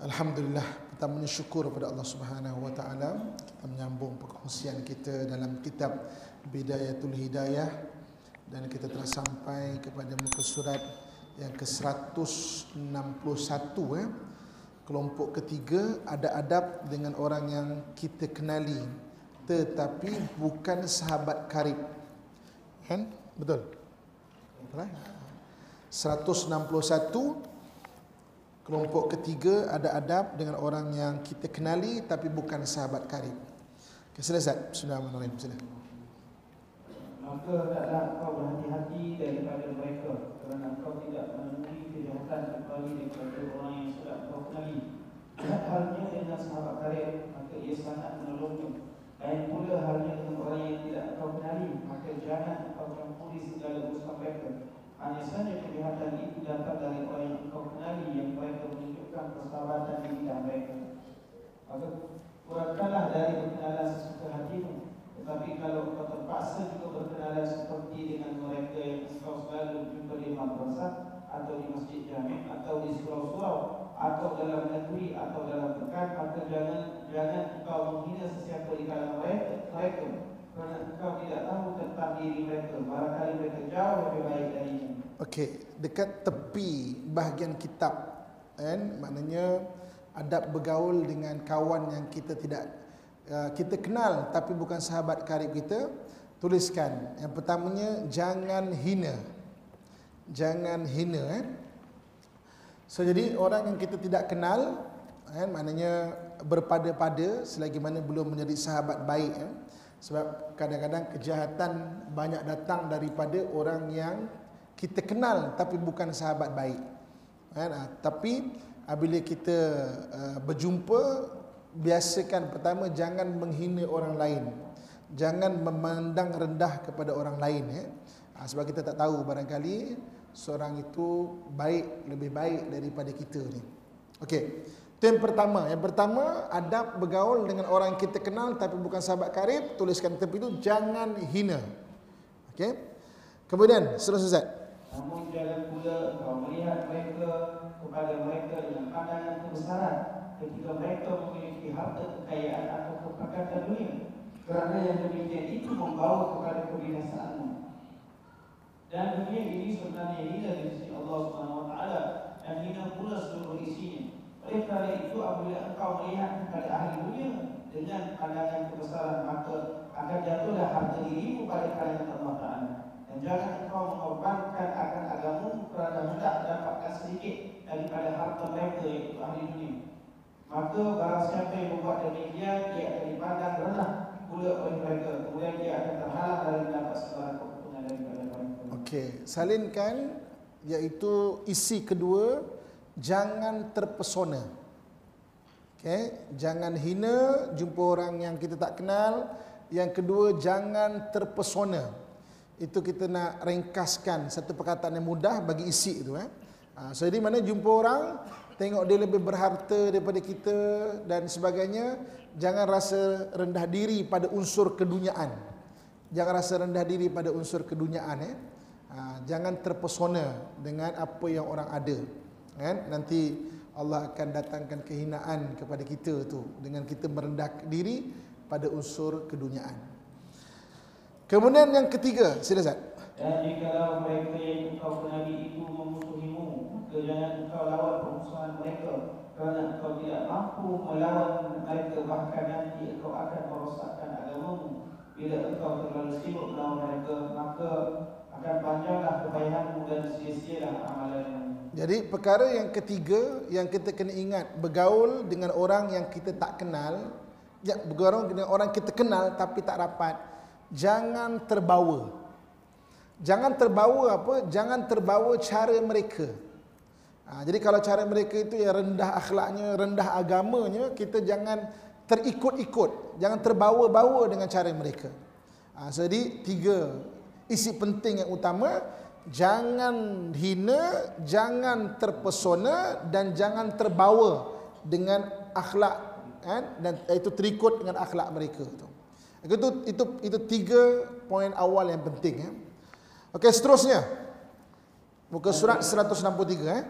Alhamdulillah kita bersyukur kepada Allah Subhanahu wa taala kita menyambung perkongsian kita dalam kitab Bidayatul Hidayah dan kita telah sampai kepada muka surat yang ke-161 eh. Kelompok ketiga ada adab dengan orang yang kita kenali tetapi bukan sahabat karib. Kan? Betul? Betul? Eh? 161 Kelompok ketiga ada adab dengan orang yang kita kenali tapi bukan sahabat karib. Okay, sila Zat. Bismillahirrahmanirrahim. Sila. Maka taklah kau berhati-hati daripada mereka kerana kau tidak menemui kejahatan kecuali daripada orang yang sudah kau kenali. Halnya dengan sahabat karib, maka ia sangat menolongnya. Lain pula halnya dengan orang yang tidak kau kenali, maka jangan kau campuri segala urusan mereka. Hanya saja kejahatan itu datang dari orang yang kau kenali yang mereka menunjukkan persahabatan di bidang mereka. Maka kurangkanlah dari berkenalan sesuka hatimu. Tetapi kalau kau terpaksa juga berkenalan seperti dengan mereka yang kau selalu jumpa di madrasah atau di masjid jami' atau di surau-surau atau dalam negeri atau dalam pekan maka jangan jangan kau menghina sesiapa di kalangan mereka, mereka kerana kau tidak tahu tentang diri mereka barangkali mereka jauh lebih baik darinya Okey, dekat tepi bahagian kitab kan? Maknanya adab bergaul dengan kawan yang kita tidak uh, kita kenal tapi bukan sahabat karib kita tuliskan. Yang pertamanya jangan hina. Jangan hina kan so jadi orang yang kita tidak kenal kan maknanya berpada-pada selagi mana belum menjadi sahabat baik kan sebab kadang-kadang kejahatan banyak datang daripada orang yang kita kenal tapi bukan sahabat baik. Kan? Ah, tapi apabila kita uh, berjumpa biasakan pertama jangan menghina orang lain. Jangan memandang rendah kepada orang lain ya. Ha, sebab kita tak tahu barangkali seorang itu baik lebih baik daripada kita ni. Okey. Itu yang pertama. Yang pertama adab bergaul dengan orang yang kita kenal tapi bukan sahabat karib tuliskan tepi itu jangan hina. Okey. Kemudian Ustaz Namun jangan pula kau melihat mereka kepada mereka dengan pandangan kebesaran ketika mereka memiliki harta kekayaan atau kepakatan dunia. Kerana yang demikian itu membawa kepada kebinasaanmu. Dan dunia ini sebenarnya hina di sisi Allah Taala dan hina pula seluruh isinya. Oleh kerana itu apabila engkau melihat kepada ahli dunia dengan pandangan kebesaran maka akan jatuhlah harta dirimu pada Allah Taala. Jangan engkau mengorbankan akan agamamu kerana hendak dapatkan sedikit daripada harta mereka iaitu ahli dunia. Maka barang siapa yang membuat demikian, dia akan dipandang rendah pula oleh mereka. Kemudian dia akan terhalang dari mendapat segala keuntungan daripada mereka. Okey, salinkan iaitu isi kedua jangan terpesona. Okey, jangan hina jumpa orang yang kita tak kenal. Yang kedua jangan terpesona. Itu kita nak ringkaskan satu perkataan yang mudah bagi isi itu eh. Ha, so jadi mana jumpa orang tengok dia lebih berharta daripada kita dan sebagainya, jangan rasa rendah diri pada unsur keduniaan. Jangan rasa rendah diri pada unsur keduniaan eh. Ha, jangan terpesona dengan apa yang orang ada. Kan? Nanti Allah akan datangkan kehinaan kepada kita tu dengan kita merendah diri pada unsur keduniaan. Kemudian yang ketiga, sila Zat. Dan jikalau mereka yang engkau kenali itu memusuhimu, maka jangan engkau lawan permusuhan mereka kerana engkau tidak mampu melawan mereka bahkan nanti engkau akan merosakkan agamamu. Bila engkau terlalu sibuk melawan mereka, maka akan panjanglah kebayahanmu dan sia-sialah amalanmu. Jadi perkara yang ketiga yang kita kena ingat bergaul dengan orang yang kita tak kenal, ya bergaul dengan orang kita kenal tapi tak rapat, jangan terbawa. Jangan terbawa apa? Jangan terbawa cara mereka. Ha, jadi kalau cara mereka itu yang rendah akhlaknya, rendah agamanya, kita jangan terikut-ikut, jangan terbawa-bawa dengan cara mereka. Ha, jadi tiga isi penting yang utama, jangan hina, jangan terpesona dan jangan terbawa dengan akhlak kan dan itu terikut dengan akhlak mereka itu. Itu itu itu tiga poin awal yang penting ya. Okey seterusnya. Muka surat 163 eh.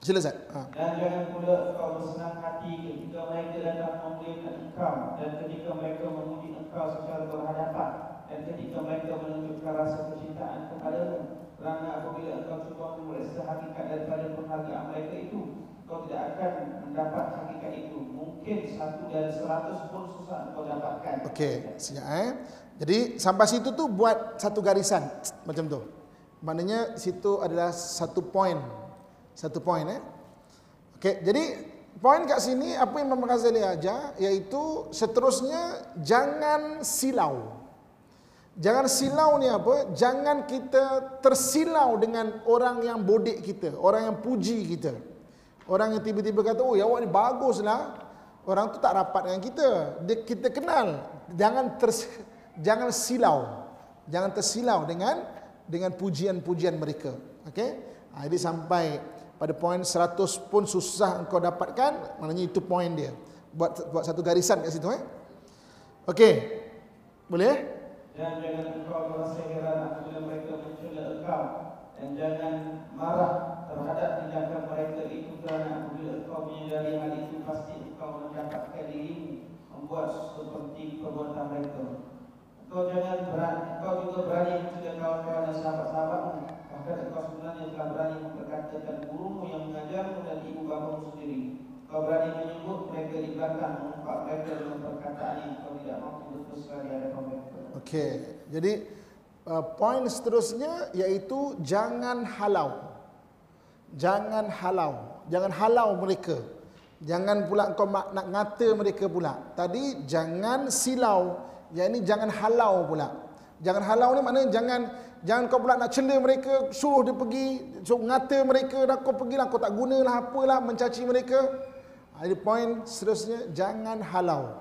Sila Ustaz. Ha. Dan jangan pula engkau bersenang hati ketika mereka datang memuliakan engkau dan ketika mereka memuji engkau secara berhadapan dan ketika mereka menunjukkan rasa kecintaan kepadamu kerana apabila engkau cuba memeriksa hakikat daripada penghargaan mereka itu kau tidak akan mendapat hakikat itu mungkin satu dari seratus pun susah engkau dapatkan Okey, sekejap eh. Jadi sampai situ tu buat satu garisan macam tu. Maknanya situ adalah satu poin. Satu poin eh. Okey, jadi poin kat sini apa yang Imam Ghazali ajar iaitu seterusnya jangan silau. Jangan silau ni apa? Jangan kita tersilau dengan orang yang bodek kita, orang yang puji kita. Orang yang tiba-tiba kata, "Oh, awak ni baguslah." Orang tu tak rapat dengan kita. Dia, kita kenal. Jangan ters, jangan silau. Jangan tersilau dengan dengan pujian-pujian mereka. Okey? Ha, jadi sampai pada poin 100 pun susah engkau dapatkan, maknanya itu poin dia. Buat buat satu garisan kat situ eh. Okey. Boleh? Dan jangan engkau merasa heran apabila mereka mencela engkau Dan jangan marah terhadap tindakan Engkau menyadari hal itu Pasti engkau mendapatkan dirimu Membuat seperti perbuatan mereka Engkau jangan berani, engkau juga berani mencela kawan-kawan dan sahabat-sahabatmu Bahkan engkau sebenarnya telah berani memperkatakan gurumu yang mengajarmu dan ibu bapamu sendiri Kau berani menyebut mereka di belakang Mengumpat mereka dengan perkataan yang kau tidak mampu betul sekali hadapan mereka Okey. Jadi uh, poin seterusnya iaitu jangan halau. Jangan halau. Jangan halau mereka. Jangan pula kau mak- nak ngata mereka pula. Tadi jangan silau. Yang ini jangan halau pula. Jangan halau ni maknanya jangan jangan kau pula nak cela mereka, suruh dia pergi, suruh ngata mereka, dah kau pergilah kau tak gunalah apalah mencaci mereka. Ha, Jadi poin seterusnya jangan halau.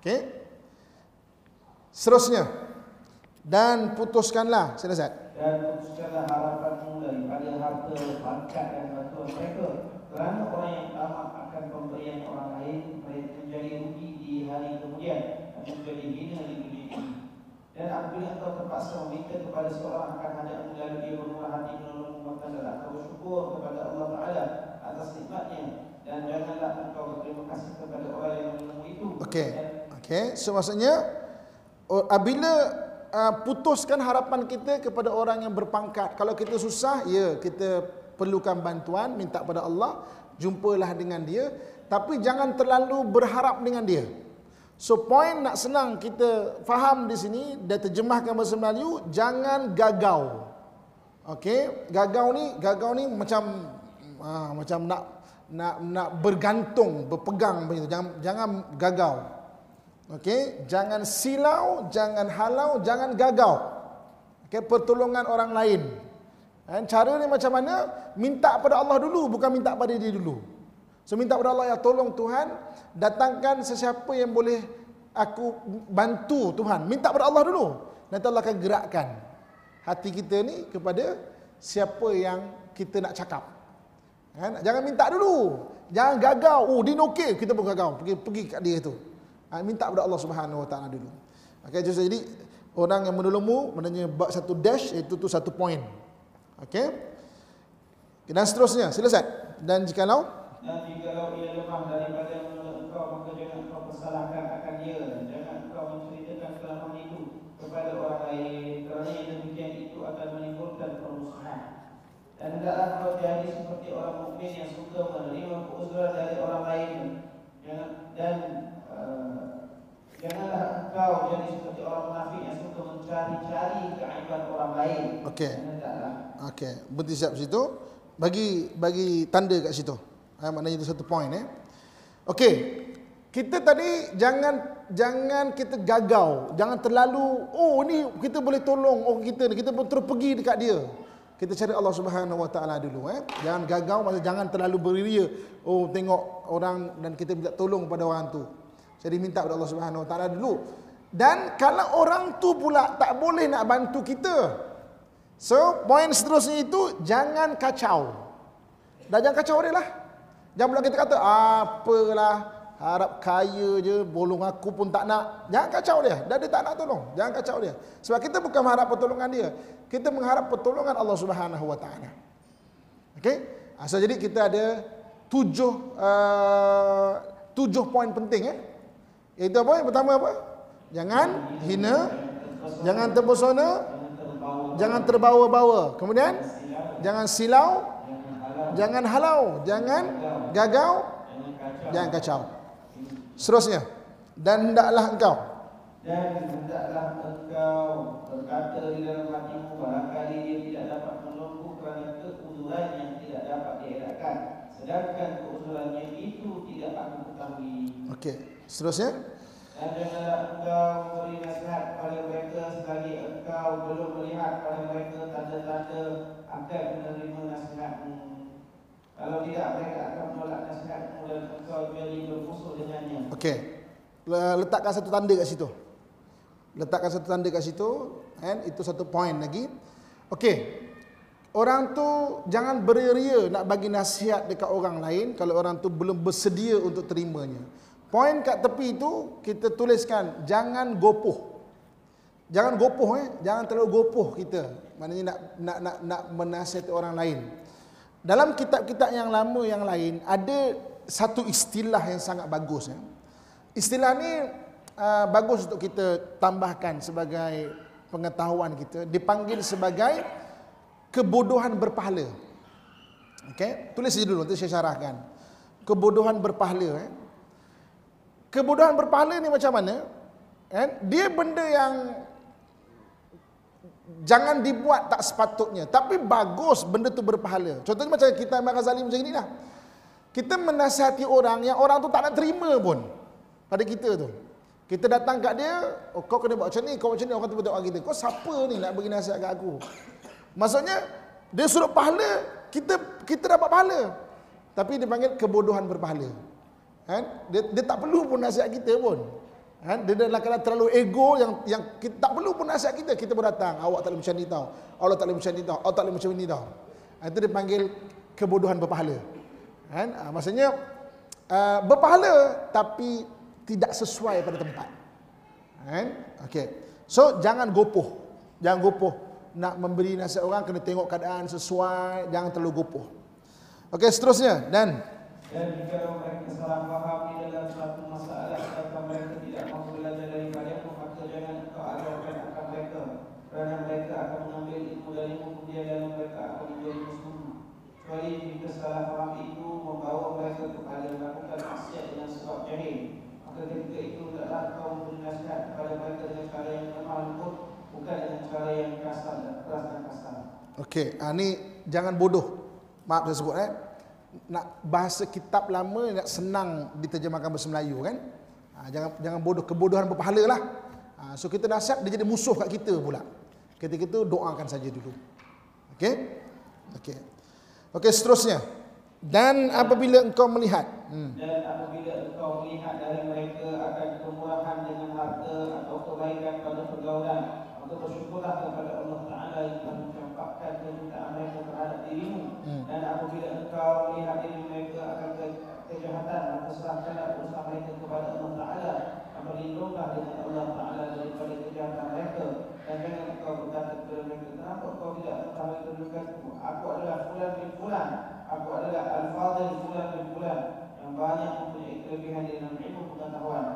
Okey? Seterusnya dan putuskanlah Ustaz. dan putuskanlah harapanmu daripada harta, pangkat dan bantuan mereka kerana orang yang tamak akan pemberian orang lain menjadi rugi di hari kemudian dan menjadi hina di dunia ini dan apabila engkau terpaksa meminta kepada seorang akan hadapmu lalu dia bermurah hati menolongmu maka hendaklah engkau bersyukur kepada Allah Ta'ala atas nikmatnya dan janganlah engkau berterima kasih kepada orang yang menolongmu itu Okey. Dan Okey, so maksudnya oh, apabila uh, putuskan harapan kita kepada orang yang berpangkat. Kalau kita susah, ya kita perlukan bantuan, minta pada Allah, jumpalah dengan dia, tapi jangan terlalu berharap dengan dia. So point nak senang kita faham di sini dan terjemahkan bahasa Melayu, jangan gagau. Okey, gagau ni gagau ni macam ah, macam nak nak nak bergantung, berpegang begitu. Jangan jangan gagau. Okey, jangan silau, jangan halau, jangan gagau. Okey, pertolongan orang lain. Dan cara ni macam mana? Minta pada Allah dulu, bukan minta pada dia dulu. So minta pada Allah ya tolong Tuhan, datangkan sesiapa yang boleh aku bantu Tuhan. Minta pada Allah dulu. Nanti Allah akan gerakkan hati kita ni kepada siapa yang kita nak cakap. Kan? Jangan minta dulu. Jangan gagau. Oh, dia okey, kita pun gagau. Pergi pergi kat dia tu. Ha, minta pada Allah Subhanahu Wa Taala dulu. Okey, jadi orang yang menolongmu maknanya bab satu dash itu tu satu point. Okey. Dan seterusnya, sila Ustaz. Dan jikalau Dan jikalau ia lemah daripada engkau Maka jangan engkau persalahkan akan dia jangan engkau menceritakan kelemahan itu Kepada orang lain Kerana yang demikian itu akan menimbulkan permusuhan Dan hendaklah engkau jadi seperti orang mukmin yang suka menerima keuzuran dari orang lain Jangan Dan uh, Janganlah engkau jadi seperti orang munafik yang suka mencari-cari keaiban orang lain Okey. Dan hendaklah Okey, berhenti siap situ. Bagi bagi tanda kat situ. Ha, maknanya itu satu point eh. Okey. Kita tadi jangan jangan kita gagau, jangan terlalu oh ni kita boleh tolong oh kita ni kita pun terus pergi dekat dia. Kita cari Allah Subhanahu Wa Taala dulu eh. Jangan gagau maksud jangan terlalu beria. Oh tengok orang dan kita minta tolong pada orang tu. Jadi minta pada Allah Subhanahu Wa Taala dulu. Dan kalau orang tu pula tak boleh nak bantu kita, So, poin seterusnya itu jangan kacau. Dah jangan kacau dia lah. Jangan pula kita kata, apalah, harap kaya je, bolong aku pun tak nak. Jangan kacau dia. Dah dia tak nak tolong. Jangan kacau dia. Sebab kita bukan mengharap pertolongan dia. Kita mengharap pertolongan Allah Subhanahu Taala. Okey? Ha, so jadi kita ada tujuh uh, tujuh poin penting eh. Iaitu apa? Yang pertama apa? Jangan hina, jangan terpesona, jangan terbawa-bawa. Kemudian jangan silau, jangan halau, jangan gagau, jangan kacau. Seterusnya, dan hendaklah engkau. Dan hendaklah engkau berkata di dalam hatimu barangkali dia tidak dapat menempuh kerana keuzuran yang tidak dapat dielakkan. Sedangkan keuzurannya itu tidak aku ketahui. Okey, seterusnya dan janganlah engkau memberi nasihat kepada mereka selagi engkau belum melihat pada mereka tanda-tanda akan menerima nasihatmu kalau tidak mereka akan menolak nasihatmu dan engkau jadi bermusuh dengannya Okey. Le- Letakkan satu tanda kat situ. Letakkan satu tanda kat situ, kan? Itu satu poin lagi. Okey. Orang tu jangan beria-ria nak bagi nasihat dekat orang lain kalau orang tu belum bersedia untuk terimanya. Poin kat tepi itu kita tuliskan jangan gopoh. Jangan gopoh eh, jangan terlalu gopoh kita. Maknanya nak nak nak nak menasihati orang lain. Dalam kitab-kitab yang lama yang lain ada satu istilah yang sangat bagus ya. Istilah ni uh, bagus untuk kita tambahkan sebagai pengetahuan kita dipanggil sebagai kebodohan berpahala. Okey, tulis saja dulu nanti saya syarahkan. Kebodohan berpahala eh. Kebodohan berpahala ni macam mana? Kan? Dia benda yang jangan dibuat tak sepatutnya. Tapi bagus benda tu berpahala. Contohnya macam kita Imam Ghazali macam ni lah. Kita menasihati orang yang orang tu tak nak terima pun. Pada kita tu. Kita datang kat dia, oh, kau kena buat macam ni, kau macam ni, orang tu betul kita. Kau siapa ni nak bagi nasihat kat aku? Maksudnya, dia suruh pahala, kita kita dapat pahala. Tapi dia panggil kebodohan berpahala. Kan? Dia, dia tak perlu pun nasihat kita pun. Kan? Dia dalam keadaan terlalu ego yang yang kita tak perlu pun nasihat kita. Kita pun datang, awak tak boleh macam ni tau. Allah tak boleh macam ni tau. Allah tak boleh macam ni tau. Ha, Itu dia panggil kebodohan berpahala. Kan? Ha, maksudnya, uh, berpahala tapi tidak sesuai pada tempat. Kan? Okey. So, jangan gopoh. Jangan gopoh. Nak memberi nasihat orang, kena tengok keadaan sesuai. Jangan terlalu gopoh. Okey, seterusnya. Dan Dan jika mereka salah faham di dalam suatu masalah atau mereka tidak mahu belajar daripadamu, maka jangan engkau ajarkan akan mereka. Kerana mereka akan mengambil ilmu darimu, kemudian lalu mereka akan menjadi musuhmu. Kecuali jika salah faham itu membawa mereka kepada melakukan maksiat dengan sebab jahil. Maka ketika itu hendaklah kau nasihat kepada mereka dengan cara yang lemah lembut, bukan dengan cara yang kasar dan keras dan kasar. Okey, ha, ni jangan bodoh. Maaf saya sebut eh. Nak bahasa kitab lama nak senang diterjemahkan bahasa Melayu kan? Ha, jangan jangan bodoh, kebodohan berpahala lah. Ha, so kita nasihat dia jadi musuh kat kita pula. Ketika itu doakan saja dulu. Okey? Okey. Okey, seterusnya. Dan apabila engkau melihat, hmm. Dan apabila engkau melihat dari mereka akan kemurahan dengan harta atau kebaikan pada pergaulan, maka bersyukurlah kepada Allah Ta'ala yang telah mencampakkan kecintaan mereka terhadap dirimu. Hmm. Dan apabila engkau melihat diri mereka akan ke- kejahatan, maka serahkanlah usaha mereka kepada Allah Ta'ala. Dan berlindunglah dengan Allah Ta'ala daripada kejahatan mereka. Dan jangan engkau berkata kepada mereka, kenapa kau tidak mengetahui kedudukanku? Aku adalah fulan bin fulan. Aku adalah al-fadil fulan bin fulan yang banyak mempunyai kelebihan di dalam ilmu pengetahuan.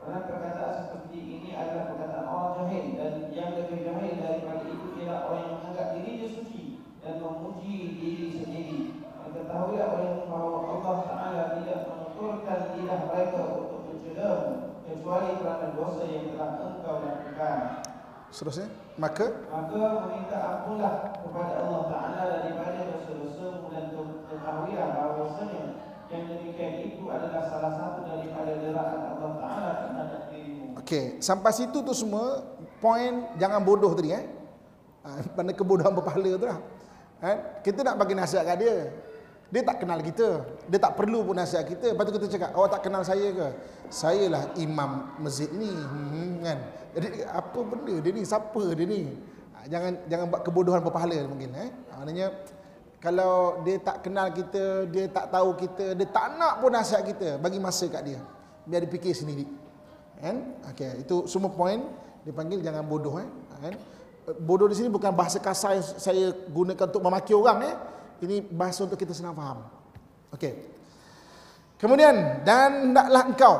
Kerana perkataan seperti ini adalah perkataan orang jahil dan yang lebih jahil daripada itu ialah orang yang menganggap dirinya suci dan memuji diri sendiri. Dan ketahuilah orang bahawa Allah Ta'ala tidak menuturkan lidah mereka untuk mencelamu kecuali kerana dosa yang telah engkau lakukan. seterusnya, maka Maka meminta ampunlah kepada Allah Ta'ala daripada dosa-dosamu dan ketahuilah bahawasanya yang demikian itu adalah salah satu daripada deraan Allah Ta'ala terhadap dirimu. Okey, sampai situ tu semua poin jangan bodoh tadi eh. Ha, pada kebodohan berpahala tu lah. Eh, kita nak bagi nasihat kat dia. Dia tak kenal kita. Dia tak perlu pun nasihat kita. Lepas tu kita cakap, awak tak kenal saya ke? Saya lah imam masjid ni. Hmm, kan? Jadi apa benda dia ni? Siapa dia ni? Ha, jangan jangan buat kebodohan berpahala mungkin eh. Ha, maknanya kalau dia tak kenal kita, dia tak tahu kita, dia tak nak pun nasihat kita, bagi masa kat dia. Biar dia fikir sendiri. Kan? Okey, itu semua poin dipanggil jangan bodoh eh. Kan? Bodoh di sini bukan bahasa kasar yang saya gunakan untuk memaki orang eh. Ini bahasa untuk kita senang faham. Okey. Kemudian dan hendaklah engkau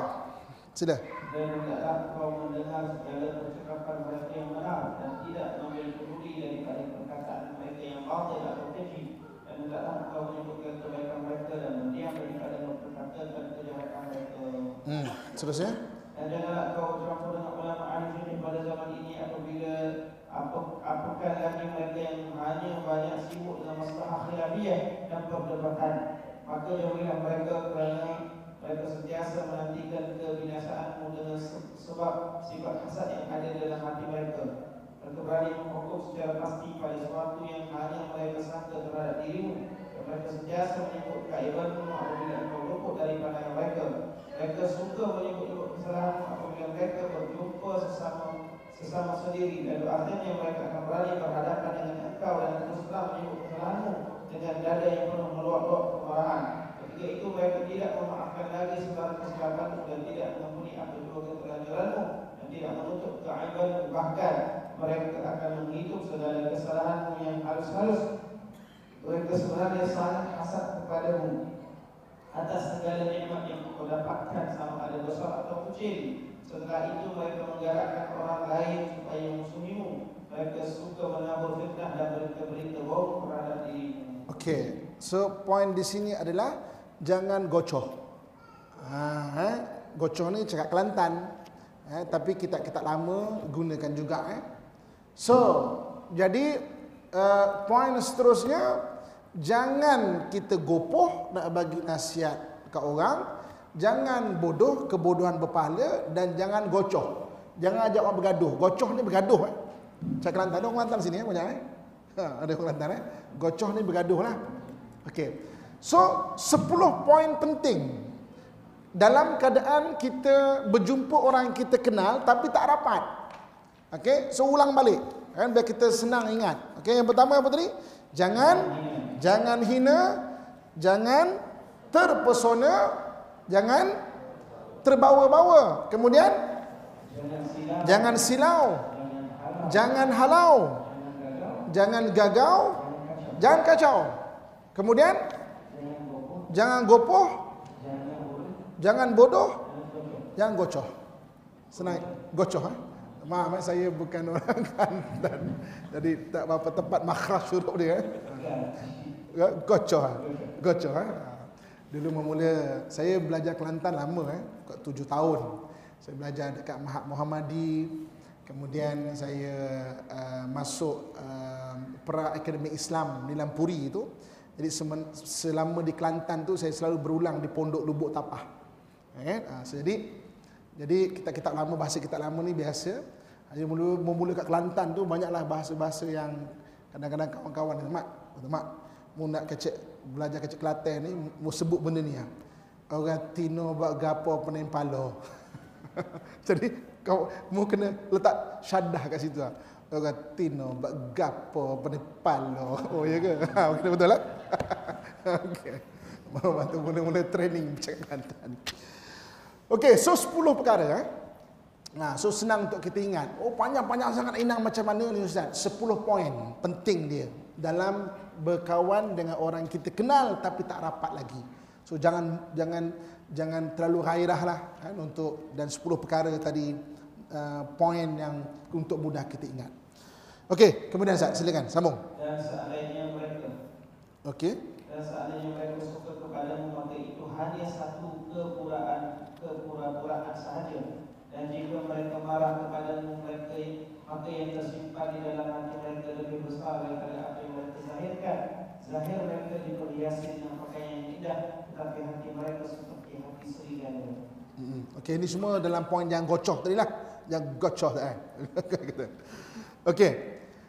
sila. Dan hendaklah kau mendengar segala percakapan mereka yang benar dan tidak mengambil peduli daripada perkataan mereka yang batil atau keji. Dan hendaklah kau menyebutkan kebaikan mereka dan mendiam daripada memperkatakan kejahatan mereka. Hmm. Seterusnya. Dan janganlah kau bercampur dengan ulama ahli fikih pada zaman ini apabila apa apakah lagi mereka yang hanya banyak sibuk dengan masalah khilafiyah dan perdebatan. Maka jauhilah mereka kerana mereka sentiasa menantikan kebinasaanmu dengan se- sebab sifat hasad yang ada dalam hati mereka. Mereka berani menghukum secara pasti pada sesuatu yang hanya mereka sangka terhadap dirimu. Dan mereka sentiasa menyebut keaibanmu apabila engkau luput dari pandangan mereka. Mereka suka menyebut-nyebut kesalahanmu apabila mereka berjumpa sesama sesama sendiri dan akhirnya mereka akan berani berhadapan dengan engkau dan terus terang menyebut kesalahanmu dengan dada yang penuh meluap-luap kemarahan. Ketika itu mereka tidak memaafkan lagi segala kesilapanmu dan tidak mengampuni apa juga keterlanjuranmu dan tidak menutup keaibanmu bahkan mereka akan menghitung segala kesalahanmu yang halus-halus. Mereka sebenarnya sangat hasad kepadamu atas segala nikmat yang kau dapatkan sama ada besar atau kecil. Setelah itu mereka menggalakkan orang lain supaya musuhimu. Mereka suka menabur fitnah dan berita-berita bohong terhadap dirimu. Okey. So point di sini adalah jangan gocoh. Ha, eh? gocoh ni cakap Kelantan. Eh, tapi kita kita lama gunakan juga eh. So, jadi uh, point seterusnya jangan kita gopoh nak bagi nasihat ke orang, jangan bodoh kebodohan berpahala dan jangan gocoh. Jangan ajak orang bergaduh. Gocoh ni bergaduh eh. Cakap Kelantan, ada orang Kelantan sini eh banyak eh. Ha, ada orang Kelantan eh. Gocoh ni bergaduh lah. Okey. So, 10 poin penting dalam keadaan kita berjumpa orang yang kita kenal tapi tak rapat. Okey, so ulang balik. Kan biar kita senang ingat. Okey, yang pertama apa tadi? Jangan jangan hina, jangan terpesona, jangan terbawa-bawa. Kemudian Jangan silau, jangan halau, jangan gagau, jangan kacau. Kemudian jangan gopoh, jangan bodoh, jangan gocoh. Senang gocoh eh? Maaf eh, saya bukan orang Kelantan. Jadi tak berapa tepat makhraj huruf dia eh. Gocoh eh. Gocoh eh. Dulu memula saya belajar Kelantan lama eh, kat tujuh tahun. Saya belajar dekat Mahat Muhammadi. Kemudian saya uh, masuk uh, pra akademi Islam di Lampuri itu. Jadi selama di Kelantan tu saya selalu berulang di Pondok Lubuk Tapah. Eh, uh, jadi jadi kitab-kitab lama bahasa kitab lama ni biasa. Hanya mula memula kat Kelantan tu banyaklah bahasa-bahasa yang kadang-kadang kawan-kawan mak, mak, mu nak kecek belajar kecek Kelantan ni mu sebut benda ni ah. Orang tino bak gapo pening palo. Jadi kau mu kena letak syadah kat situ ah. Orang tino bak gapo pening palo. Oh ya ke? Ha betul betul lah. Okey. Mama tu mula-mula training cakap Kelantan. Okey, so 10 perkara eh. Nah, so senang untuk kita ingat. Oh, panjang-panjang sangat inang macam mana ni Ustaz? 10 poin penting dia dalam berkawan dengan orang kita kenal tapi tak rapat lagi. So jangan jangan jangan terlalu gairah lah kan untuk dan 10 perkara tadi uh, poin yang untuk mudah kita ingat. Okey, kemudian Ustaz silakan sambung. Dan seandainya mereka Okey. dan seandainya mereka suka kepadamu maka itu hanya satu kepuraan kepura-puraan sahaja dan jika mereka marah kepadamu mereka maka yang tersimpan di dalam hati mereka lebih besar daripada apa zahirkan zahir mereka diperhiasi dengan pakaian yang indah tetapi hati mereka seperti hati serigala. Okey, ini semua dalam poin yang gocoh tadi lah. Yang gocoh eh. Okey.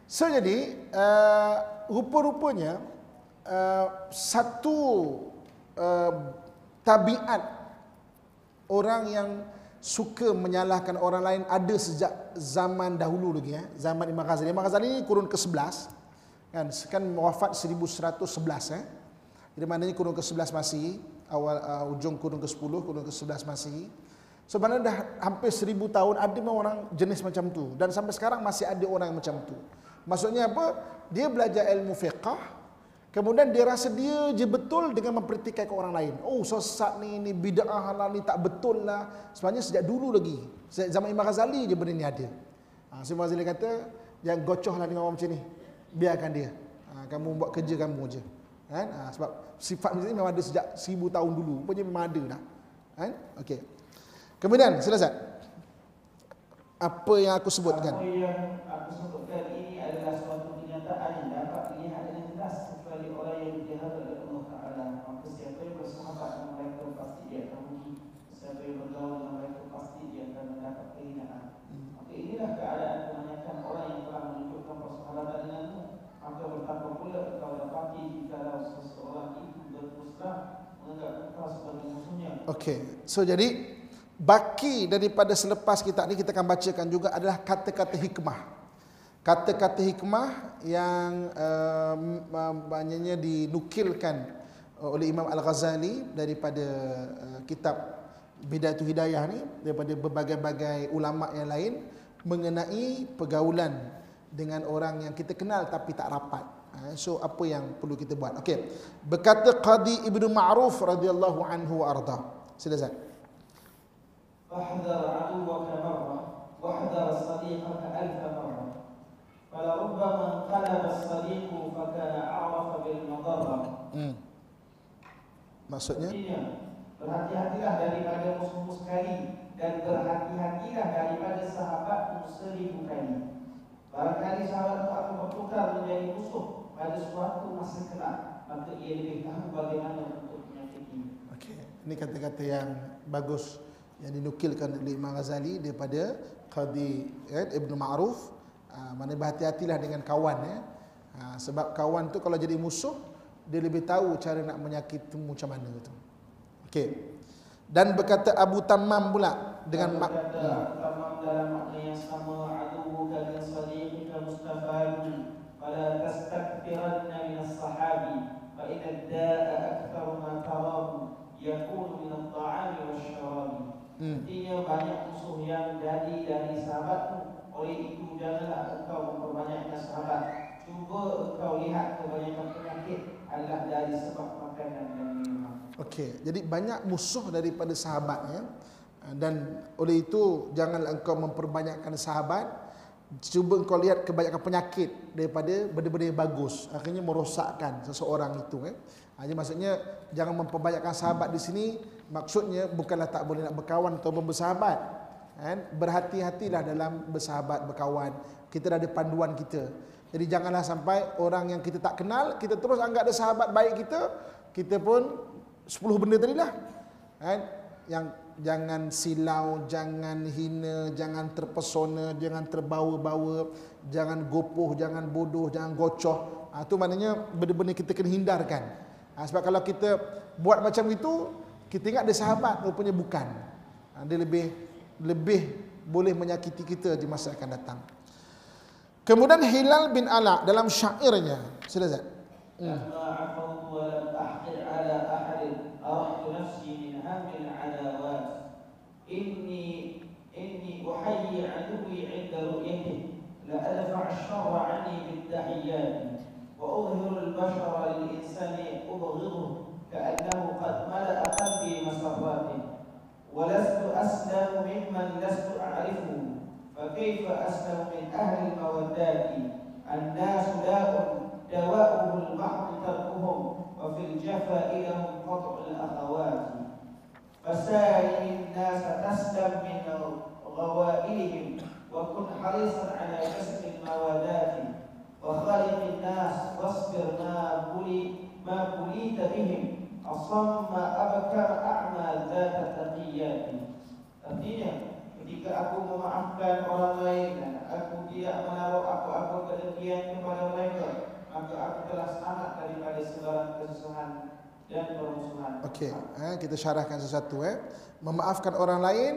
So jadi uh, rupa-rupanya uh, satu uh, tabiat orang yang suka menyalahkan orang lain ada sejak zaman dahulu lagi eh. Zaman Imam Ghazali. Imam Ghazali ni kurun ke-11 kan kan wafat 1111 eh. Jadi maknanya kurun ke-11 Masihi, awal uh, ujung kurun ke-10, kurun ke-11 Masihi. Sebenarnya dah hampir 1000 tahun ada orang jenis macam tu dan sampai sekarang masih ada orang yang macam tu. Maksudnya apa? Dia belajar ilmu fiqh, Kemudian dia rasa dia je betul dengan mempertikaikan orang lain. Oh sesat ni, ni bid'ah lah ni tak betul lah. Sebenarnya sejak dulu lagi. Sejak zaman Imam Ghazali je benda ni ada. Ha, so Imam Ghazali kata, jangan gocoh lah dengan orang macam ni. Biarkan dia. Ha, kamu buat kerja kamu je. Kan? Ha, sebab sifat macam ni memang ada sejak seribu tahun dulu. Rupanya memang ada dah. Kan? Okey. Kemudian, selesai. Apa yang aku sebutkan? Apa yang aku sebutkan ini adalah suatu kenyataan yang dapat dilihat dengan jelas kecuali orang yang dijahal oleh Allah Ta'ala. Maka siapa yang bersahabat dengan mereka pasti dia akan rugi. Siapa yang bergaul dengan mereka pasti dia akan mendapat kehinaan. Maka inilah keadaan kebanyakan orang yang telah menunjukkan persahabatan denganmu. Maka betapa pula kau dapati jika seseorang itu berterus terang menganggap kau sebagai musuhnya. Okey. So jadi baki daripada selepas kita ni kita akan bacakan juga adalah kata-kata hikmah. Kata-kata hikmah yang um, banyaknya dinukilkan oleh Imam Al-Ghazali daripada uh, kitab Bidayatul Hidayah ni daripada berbagai-bagai ulama yang lain mengenai pergaulan dengan orang yang kita kenal tapi tak rapat. Ha, so apa yang perlu kita buat? Okey. Berkata Qadi Ibnu Ma'ruf radhiyallahu anhu arda. Sila Zat. فاحذر عدوك مرة واحذر صديقك ألف مرة فلربما انقلب الصديق فكان أعرف بالمضرة Hmm. Maksudnya? Artinya, berhati-hatilah daripada musuhmu sekali dan berhati-hatilah daripada sahabatmu seribu kali. Barangkali sahabatmu akan bertukar menjadi musuh pada suatu masa kelak, maka ia lebih tahu bagaimana untuk menyakiti. Okey. Ini kata-kata yang bagus yang dinukilkan oleh Imam Ghazali daripada Qadi eh, Ibn Ma'ruf. Uh, mana berhati-hatilah dengan kawan ya. Uh, sebab kawan tu kalau jadi musuh dia lebih tahu cara nak menyakitimu macam mana tu. Okey. Dan berkata Abu Tammam pula dengan mak, hmm. tamam dalam makna yang sama aduhu kalian sadiqika mustafadu fala tastakbiranna min as-sahabi fa inna ad-da'a akthar ma tarahu yakunu min at-ta'ami wash-sharabi Hmm. Artinya banyak musuh yang jadi dari sahabatmu Oleh itu janganlah engkau memperbanyakkan sahabat Cuba engkau lihat kebanyakan penyakit adalah dari sebab makanan dan minuman Okey, jadi banyak musuh daripada sahabat ya. Dan oleh itu janganlah engkau memperbanyakkan sahabat. Cuba engkau lihat kebanyakan penyakit daripada benda-benda yang bagus. Akhirnya merosakkan seseorang itu ya. Ha, Jadi maksudnya jangan memperbanyakkan sahabat di sini maksudnya bukanlah tak boleh nak berkawan atau bersahabat. Kan? Berhati-hatilah dalam bersahabat, berkawan. Kita dah ada panduan kita. Jadi janganlah sampai orang yang kita tak kenal, kita terus anggap dia sahabat baik kita, kita pun 10 benda tadi lah. Kan? Yang jangan silau, jangan hina, jangan terpesona, jangan terbawa-bawa, jangan gopoh, jangan bodoh, jangan gocoh. Ha, itu maknanya benda-benda kita kena hindarkan. Ha, sebab kalau kita buat macam itu, kita ingat dia sahabat, rupanya bukan. Ha, dia lebih lebih boleh menyakiti kita di masa akan datang. Kemudian Hilal bin Ala dalam syairnya, sila Zat. Hmm. فكيف أسلم من أهل المودات الناس داء دواؤه المحض تركهم وفي الجفا لهم قطع الأخوات. فسالم الناس تسلم من غوائلهم وكن حريصا على كسب الموادات وخالق الناس واصبر ما بلي ما بليت بهم. أصم أبكر أعمى ذات التقيات Artinya ketika aku memaafkan orang lain dan aku tidak menaruh apa-apa kedengkian kepada mereka maka aku telah selamat daripada segala kesusahan dan permusuhan. Okey, eh, kita syarahkan sesuatu eh. Memaafkan orang lain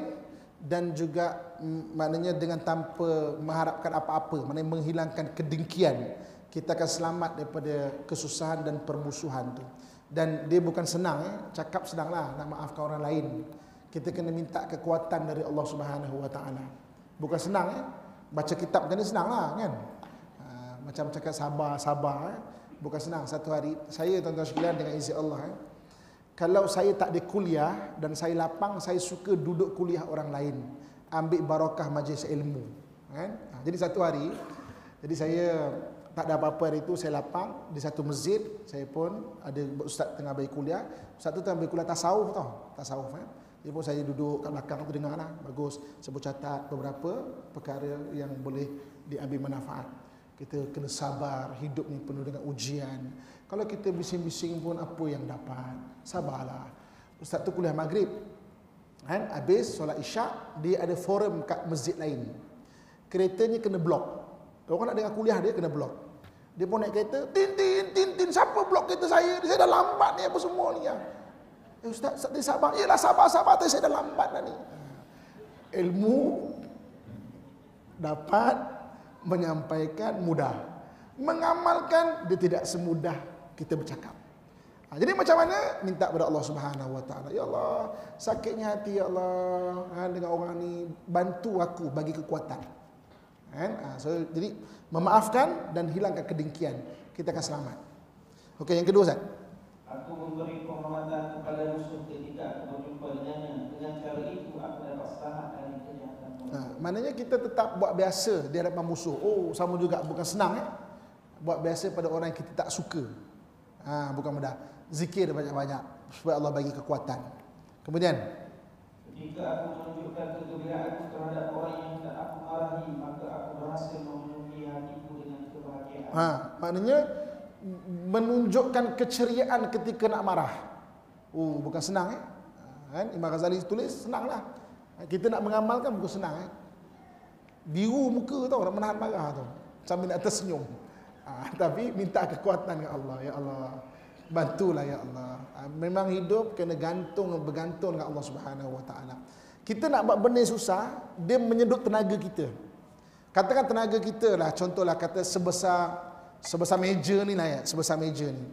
dan juga mm, maknanya dengan tanpa mengharapkan apa-apa, maknanya menghilangkan kedengkian. Kita akan selamat daripada kesusahan dan permusuhan tu. Dan dia bukan senang eh. Cakap senanglah nak maafkan orang lain. Kita kena minta kekuatan dari Allah Subhanahu Wa Taala. Bukan senang eh. Baca kitab macam ni senanglah kan. Ha, macam cakap sabar, sabar eh. Bukan senang satu hari. Saya tuan-tuan sekalian dengan izin Allah eh. Kalau saya tak ada kuliah dan saya lapang, saya suka duduk kuliah orang lain. Ambil barakah majlis ilmu. Kan? Ha, jadi satu hari, jadi saya tak ada apa-apa hari itu, saya lapang di satu masjid. Saya pun ada ustaz tengah bagi kuliah. Ustaz tu tengah bagi kuliah tasawuf tau. Tasawuf kan. Jadi pun saya duduk kat belakang tu dengar lah. Bagus. Sebut catat beberapa perkara yang boleh diambil manfaat. Kita kena sabar, hidup ni penuh dengan ujian. Kalau kita bising-bising pun apa yang dapat? Sabarlah. Ustaz tu kuliah maghrib. Kan? Habis solat isyak, dia ada forum kat masjid lain. Keretanya kena blok. Orang nak dengar kuliah dia kena blok. Dia pun naik kereta, tin tin tin tin siapa blok kereta saya? Saya dah lambat ni apa semua ni ya. Eh, Ustaz, dia sabar. Yalah sabar sabar tapi saya dah lambat dah ni. Ilmu dapat menyampaikan mudah. Mengamalkan dia tidak semudah kita bercakap. Ha, jadi macam mana minta kepada Allah Subhanahu Wa Taala. Ya Allah, sakitnya hati ya Allah ha, dengan orang ni bantu aku bagi kekuatan. Kan? Ha, so, jadi memaafkan dan hilangkan kedengkian. Kita akan selamat. Okey, yang kedua Ustaz. Aku memberi penghormatan kepada musuh ketika aku berjumpa dengannya. Dengan cara itu aku dapat selamat dari kejahatan. Ha, maknanya kita tetap buat biasa di hadapan musuh. Oh, sama juga bukan senang eh. Buat biasa pada orang yang kita tak suka. Ha, bukan mudah. Zikir banyak-banyak supaya Allah bagi kekuatan. Kemudian, Jika aku menunjukkan kegembiraanku terhadap orang yang tak aku marahi, maka aku berhasil memenuhi hatiku dengan kebahagiaan. ha, maknanya menunjukkan keceriaan ketika nak marah. Oh, bukan senang eh. Ha, Kan? Imam Ghazali tulis senanglah. Kita nak mengamalkan bukan senang eh. Biru muka tau nak menahan marah tu. Sambil nak tersenyum. Ha, tapi minta kekuatan dengan Allah. Ya Allah. Bantulah ya Allah. Ha, memang hidup kena gantung bergantung dengan Allah Subhanahu Wa Taala. Kita nak buat benda susah, dia menyedut tenaga kita. Katakan tenaga kita lah, contohlah kata sebesar sebesar meja ni lah ya, sebesar meja ni.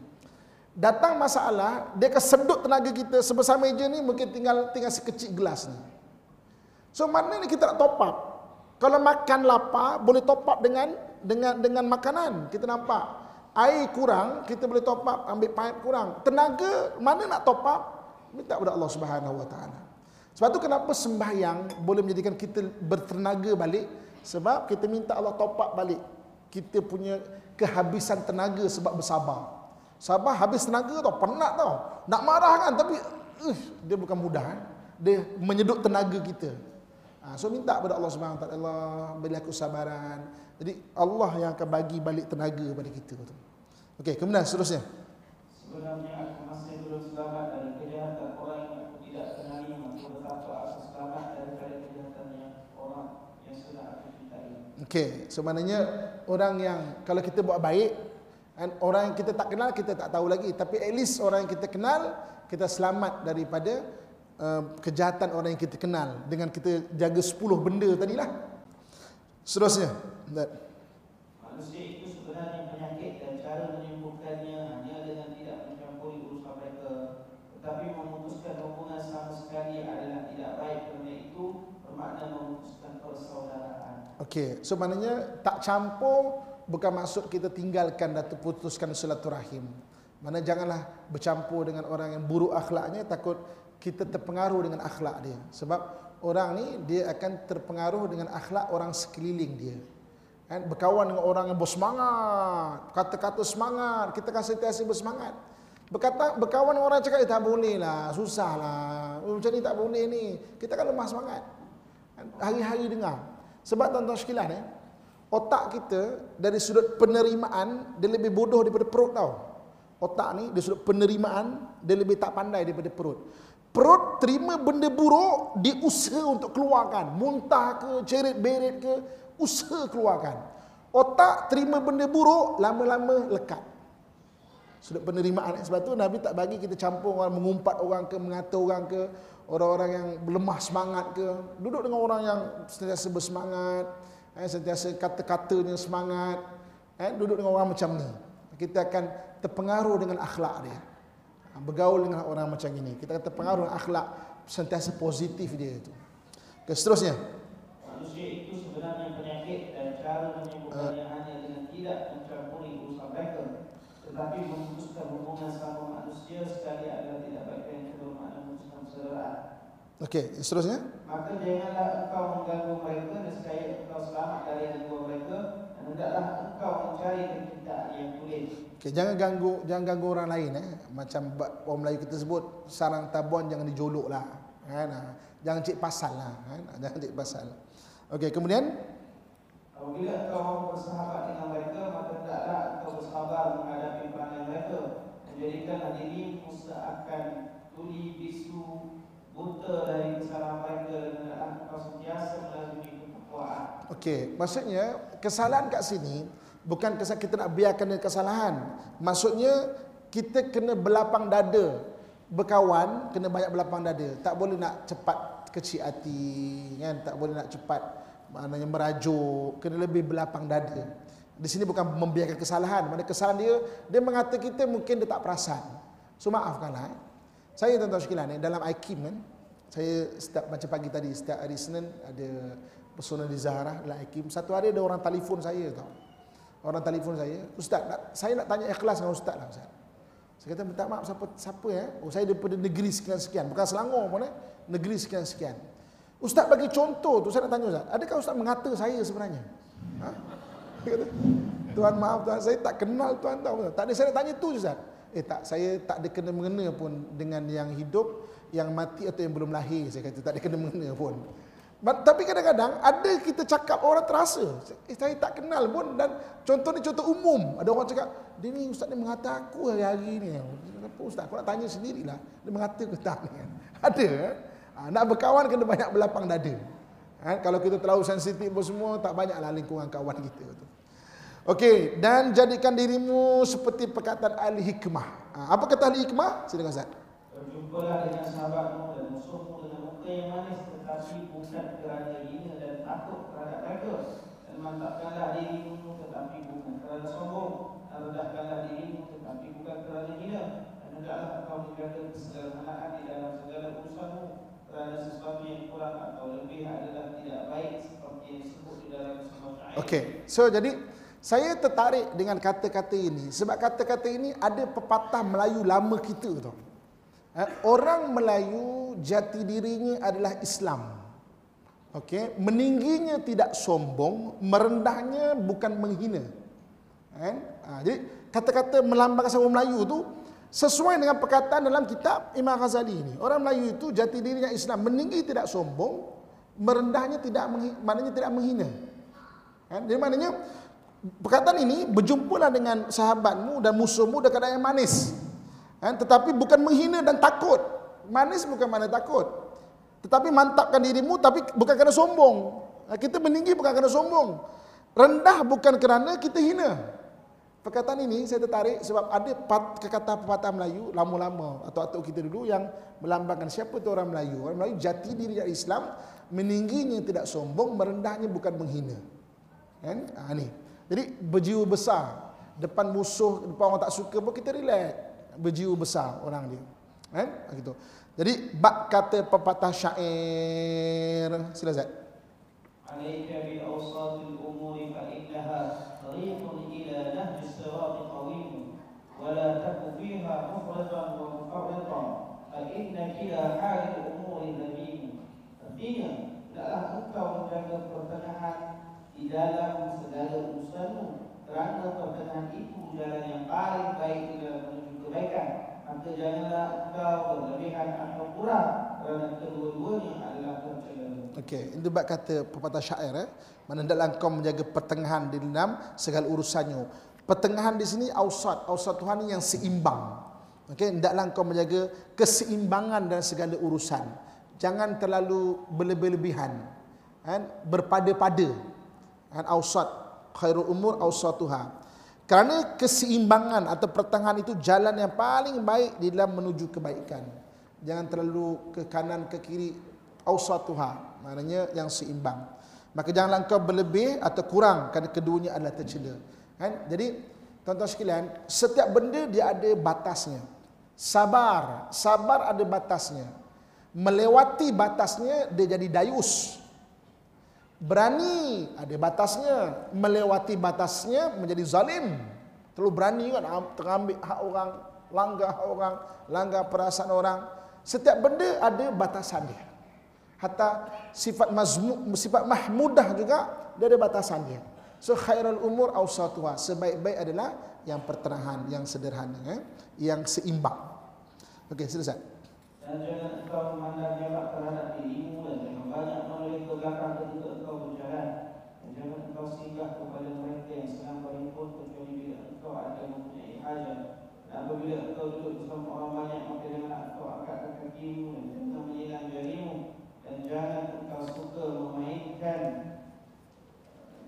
Datang masalah, dia akan sedut tenaga kita sebesar meja ni mungkin tinggal tinggal sekecil gelas ni. So mana ni kita nak top up? Kalau makan lapar boleh top up dengan dengan dengan makanan. Kita nampak air kurang, kita boleh top up ambil pipe kurang. Tenaga mana nak top up? Minta kepada Allah Subhanahu Wa Taala. Sebab tu kenapa sembahyang boleh menjadikan kita bertenaga balik sebab kita minta Allah top up balik. Kita punya kehabisan tenaga sebab bersabar. Sabar habis tenaga tau, penat tau. Nak marah kan tapi uh, dia bukan mudah kan. Dia menyedut tenaga kita. Ha, so minta kepada Allah Subhanahu Wa Taala, Allah beri aku sabaran. Jadi Allah yang akan bagi balik tenaga pada kita tu. Okey, kemudian seterusnya. Sebenarnya aku masih belum selamat dari kejahatan orang yang aku tidak kenali Maka betapa aku selamat daripada kejahatan yang orang yang sudah aku cintai Okey, so maknanya orang yang kalau kita buat baik kan orang yang kita tak kenal kita tak tahu lagi tapi at least orang yang kita kenal kita selamat daripada uh, kejahatan orang yang kita kenal dengan kita jaga 10 benda tadilah. Seterusnya. That. Manusia itu sebenarnya penyakit dan cara menyembuhkannya hanya dengan tidak mencampuri urusan mereka Tetapi memutuskan hubungan sama sekali adalah tidak baik Kerana itu bermakna memutuskan persaudaraan Okey, so maknanya tak campur bukan maksud kita tinggalkan dan putuskan silaturahim. Mana janganlah bercampur dengan orang yang buruk akhlaknya takut kita terpengaruh dengan akhlak dia. Sebab orang ni dia akan terpengaruh dengan akhlak orang sekeliling dia. Kan berkawan dengan orang yang bersemangat, kata-kata semangat, kita kan sentiasa bersemangat. Berkata berkawan dengan orang cakap eh, tak boleh lah, susah lah. Macam ni tak boleh ni. Kita kan lemah semangat. Kan, Hari-hari dengar. Sebab tuan-tuan sekalian eh, otak kita dari sudut penerimaan dia lebih bodoh daripada perut tau. Otak ni dari sudut penerimaan dia lebih tak pandai daripada perut. Perut terima benda buruk, dia usaha untuk keluarkan. Muntah ke, cerit-berit ke, usaha keluarkan. Otak terima benda buruk, lama-lama lekat. Sudut penerimaan. Sebab tu Nabi tak bagi kita campur orang mengumpat orang ke, mengata orang ke, orang-orang yang lemah semangat ke. Duduk dengan orang yang sentiasa bersemangat, eh, sentiasa kata-katanya semangat. Eh, duduk dengan orang macam ni. Kita akan terpengaruh dengan akhlak dia bergaul dengan orang macam ini. Kita kata pengaruh akhlak sentiasa positif dia itu. Okay, seterusnya. Manusia itu sebenarnya penyakit dan cara menyembuhkannya uh, hanya dengan tidak mencampuri urusan mereka. Tetapi memutuskan hubungan sama manusia sekali adalah tidak baik dan kedua makna memutuskan persaudaraan. Okey, seterusnya. Maka janganlah engkau mengganggu mereka dan sekali engkau selamat dari gangguan mereka dan hendaklah engkau mencari kehendak yang tulis Okey, jangan ganggu jangan ganggu orang lain eh. Macam orang Melayu kita sebut sarang tabuan jangan dijolok lah. Kan? Ha. Jangan cik pasal lah. Kan? Jangan cik pasal. Okey, kemudian Apabila mahu bersahabat dengan mereka, maka hendaklah engkau bersabar menghadapi perangai mereka dan jadikanlah dirimu seakan tuli bisu buta dari kesalahan mereka dan hendaklah engkau sentiasa melazimi ketakwaan. Okey, maksudnya kesalahan kat sini bukan kesalahan kita nak biarkan kesalahan. Maksudnya kita kena berlapang dada. Berkawan kena banyak berlapang dada. Tak boleh nak cepat kecil hati, kan? Tak boleh nak cepat maknanya merajuk, kena lebih berlapang dada. Di sini bukan membiarkan kesalahan, mana kesalahan dia dia mengata kita mungkin dia tak perasan. So maafkanlah. Eh. Saya tuan-tuan sekalian eh, dalam IKIM kan, saya setiap macam pagi tadi setiap hari Senin ada personal di Zahra dalam IKIM. Satu hari ada orang telefon saya tau. Orang telefon saya, Ustaz, nak, saya nak tanya ikhlas dengan Ustaz lah Ustaz. Saya kata minta maaf siapa siapa ya? Oh saya daripada negeri sekian sekian, bukan Selangor pun eh. Negeri sekian sekian. Ustaz bagi contoh tu saya nak tanya Ustaz. Adakah Ustaz mengata saya sebenarnya? Ha? kata, Tuan maaf Tuan saya tak kenal Tuan tahu. Tak ada saya nak tanya tu Ustaz. Eh tak saya tak ada kena mengena pun dengan yang hidup, yang mati atau yang belum lahir saya kata tak ada kena mengena pun. Tapi kadang-kadang ada kita cakap orang terasa. Eh, saya tak kenal pun dan contoh ni contoh umum. Ada orang cakap, dia ni ustaz ni mengata aku hari-hari ni. Kenapa ustaz? Aku nak tanya sendirilah. Dia mengata ke tak ni? Ada. Eh? Ha, nak berkawan kena banyak berlapang dada. Ha, kalau kita terlalu sensitif pun semua, tak banyaklah lingkungan kawan kita. Okey, dan jadikan dirimu seperti perkataan ahli hikmah. Ha, apa kata ahli hikmah? Silakan Ustaz. Berjumpalah dengan sahabatmu dan musuhmu dengan muka yang manis tetapi bukan kerana hina dan takut terhadap mereka. Dan mantapkanlah dirimu tetapi bukan kerana sombong. Dan rendahkanlah dirimu tetapi bukan kerana hina. Dan hendaklah engkau menjaga kesederhanaan di dalam segala urusanmu kerana sesuatu yang kurang atau lebih adalah tidak baik seperti yang disebut di dalam sebuah syair. Okey. So jadi saya tertarik dengan kata-kata ini sebab kata-kata ini ada pepatah Melayu lama kita tu. Eh, orang Melayu jati dirinya adalah Islam. Okey, meningginya tidak sombong, merendahnya bukan menghina. Kan? Ha, jadi kata-kata melambangkan sama Melayu tu Sesuai dengan perkataan dalam kitab Imam Ghazali ini. Orang Melayu itu jati dirinya Islam. Meninggi tidak sombong. Merendahnya tidak maknanya tidak menghina. Kan? Jadi maknanya perkataan ini berjumpa dengan sahabatmu dan musuhmu keadaan yang manis. Kan? Tetapi bukan menghina dan takut. Manis bukan mana takut. Tetapi mantapkan dirimu tapi bukan kerana sombong. Kita meninggi bukan kerana sombong. Rendah bukan kerana kita hina. Perkataan ini saya tertarik sebab ada kata pepatah Melayu lama-lama atau atuk kita dulu yang melambangkan siapa itu orang Melayu. Orang Melayu jati diri dari Islam, meningginya tidak sombong, merendahnya bukan menghina. Kan? Ha, ni. Jadi berjiwa besar. Depan musuh, depan orang tak suka pun kita relax berjiwa besar orang dia. Kan? Eh? Gitu. Jadi bab kata pepatah syair. Sila Zaid. Alayka bi awsatil umuri fa innaha tariqun ila nahji sirat qawim wa la taku fiha mufratan wa mufarradan fa inna kila hal umuri nabiyyin artinya telah engkau menjaga pertengahan di dalam segala urusanmu kerana pertengahan itu jalan yang paling baik dalam kebaikan. Maka janganlah engkau berlebihan atau kurang kerana kedua-duanya adalah. Okey, ini bab kata pepatah syair eh. Mana dalam kau menjaga pertengahan di dalam segala urusannya. Pertengahan di sini ausat, ausat Tuhan ini yang seimbang. Okey, hendaklah kau menjaga keseimbangan dalam segala urusan. Jangan terlalu berlebih-lebihan. Kan? Berpada-pada. Kan? Ausat khairul umur ausatuha. Kerana keseimbangan atau pertengahan itu jalan yang paling baik di dalam menuju kebaikan. Jangan terlalu ke kanan ke kiri ausatuha. Maknanya yang seimbang. Maka janganlah engkau berlebih atau kurang kerana keduanya adalah tercela. Kan? Jadi tuan-tuan sekalian, setiap benda dia ada batasnya. Sabar, sabar ada batasnya. Melewati batasnya dia jadi dayus. Berani ada batasnya, melewati batasnya menjadi zalim. Terlalu berani kan terambil hak orang, langgar hak orang, langgar perasaan orang. Setiap benda ada batasan dia. Hatta sifat mazmu, sifat mahmudah juga dia ada batasannya. So khairul umur awsatuha. Sebaik-baik adalah yang pertengahan, yang sederhana, eh? yang seimbang. Okey, selesai. Dan jangan engkau memandang hebat terhadap dirimu dan jangan banyak menoleh ke belakang ketika engkau berjalan. Dan engkau kepada mereka yang sedang berhimpun kecuali bila engkau ada mempunyai hajat. Dan apabila engkau duduk bersama orang banyak maka janganlah engkau angkatkan kakimu dan jangan menyilang jarimu. Dan jangan engkau suka memainkan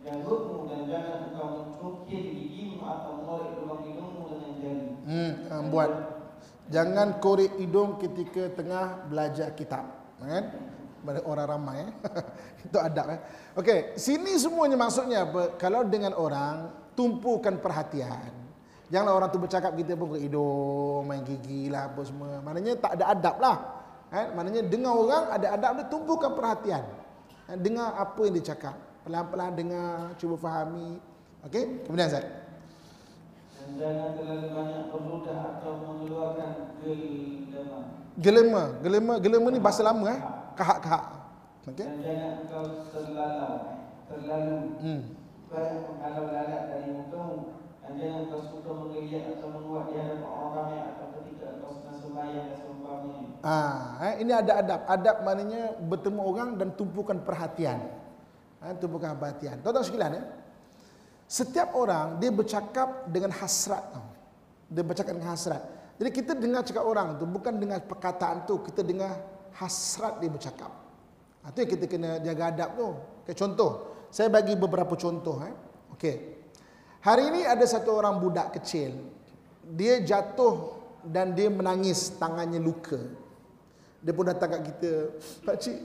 janggutmu dan jangan engkau mencukir gigimu atau menorek lubang hidungmu dengan jari. Hmm, ah, buat jangan korek hidung ketika tengah belajar kitab, kan? Pada orang ramai eh. Itu adab eh. Okey, sini semuanya maksudnya apa? Kalau dengan orang tumpukan perhatian. Janganlah orang tu bercakap kita pun korek hidung, main gigi lah apa semua. Maknanya tak ada adab lah. Kan? Maknanya dengar orang ada adab dia tumpukan perhatian. Kan? Dengar apa yang dia cakap. Pelan-pelan dengar, cuba fahami. Okey? Kemudian. Dan jangan terlalu banyak berludah atau mengeluarkan gelema. Gelema, gelema, gelema ni bahasa lama eh. Kahak-kahak. Okey? Dan jangan engkau terlalu terlalu Hmm. banyak menghalau lalat dari mukamu. Dan jangan engkau suka menggeliat atau menguat di hadapan orang ramai atau ketika engkau sedang sembahyang dan seumpamanya. Ah, eh, ini ada adab. Adab maknanya bertemu orang dan tumpukan perhatian. Ha, tumpukan perhatian. Tuan-tuan sekalian eh. Setiap orang dia bercakap dengan hasrat tau. Dia bercakap dengan hasrat. Jadi kita dengar cakap orang tu bukan dengan perkataan tu, kita dengar hasrat dia bercakap. Ha, tu yang kita kena jaga adab tu. Okay, contoh, saya bagi beberapa contoh eh. Okey. Hari ini ada satu orang budak kecil. Dia jatuh dan dia menangis, tangannya luka. Dia pun datang kat kita, "Pak cik,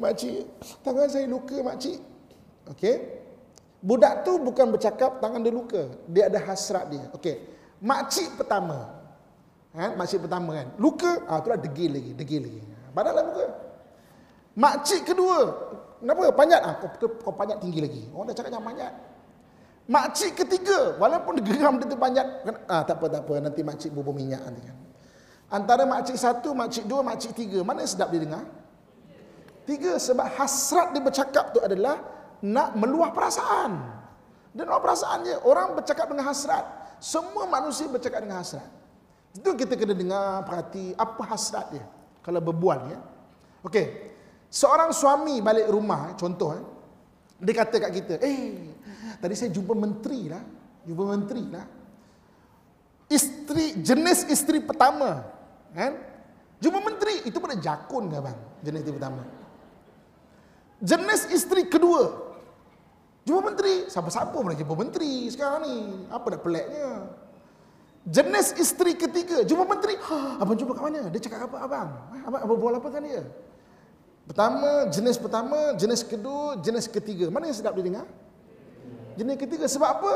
mak cik, tangan saya luka, mak cik." Okey. Budak tu bukan bercakap tangan dia luka. Dia ada hasrat dia. Okey. Makcik pertama. Kan? Makcik pertama kan. Luka, ah itulah degil lagi, degil lagi. Padahal muka. Makcik kedua. Kenapa? Panjat ah kau, kau, panjat tinggi lagi. Orang dah cakap jangan panjat. Makcik ketiga, walaupun dia geram dia terpanjat, ah tak apa tak apa nanti makcik bubur minyak nanti kan. Antara makcik satu, makcik dua, makcik tiga, mana yang sedap dia dengar? Tiga, sebab hasrat dia bercakap tu adalah nak meluah perasaan. Dia meluah perasaan je. Orang bercakap dengan hasrat. Semua manusia bercakap dengan hasrat. Itu kita kena dengar, perhati apa hasrat dia. Kalau berbual ya. Okey. Seorang suami balik rumah, contoh eh. Dia kata kat kita, eh, tadi saya jumpa menteri lah. Jumpa menteri lah. Isteri, jenis isteri pertama. Kan? Jumpa menteri, itu pada jakun ke bang? Jenis isteri pertama. Jenis isteri kedua. Jumpa menteri, siapa-siapa boleh jumpa menteri sekarang ni. Apa dah peliknya? Jenis isteri ketiga, jumpa menteri. "Ha, Abang jumpa kat mana? Dia cakap apa abang? "Ha, Abang, abang bual apa kan dia? Pertama, jenis pertama, jenis kedua, jenis ketiga. Mana yang sedap didengar? Jenis ketiga. Sebab apa?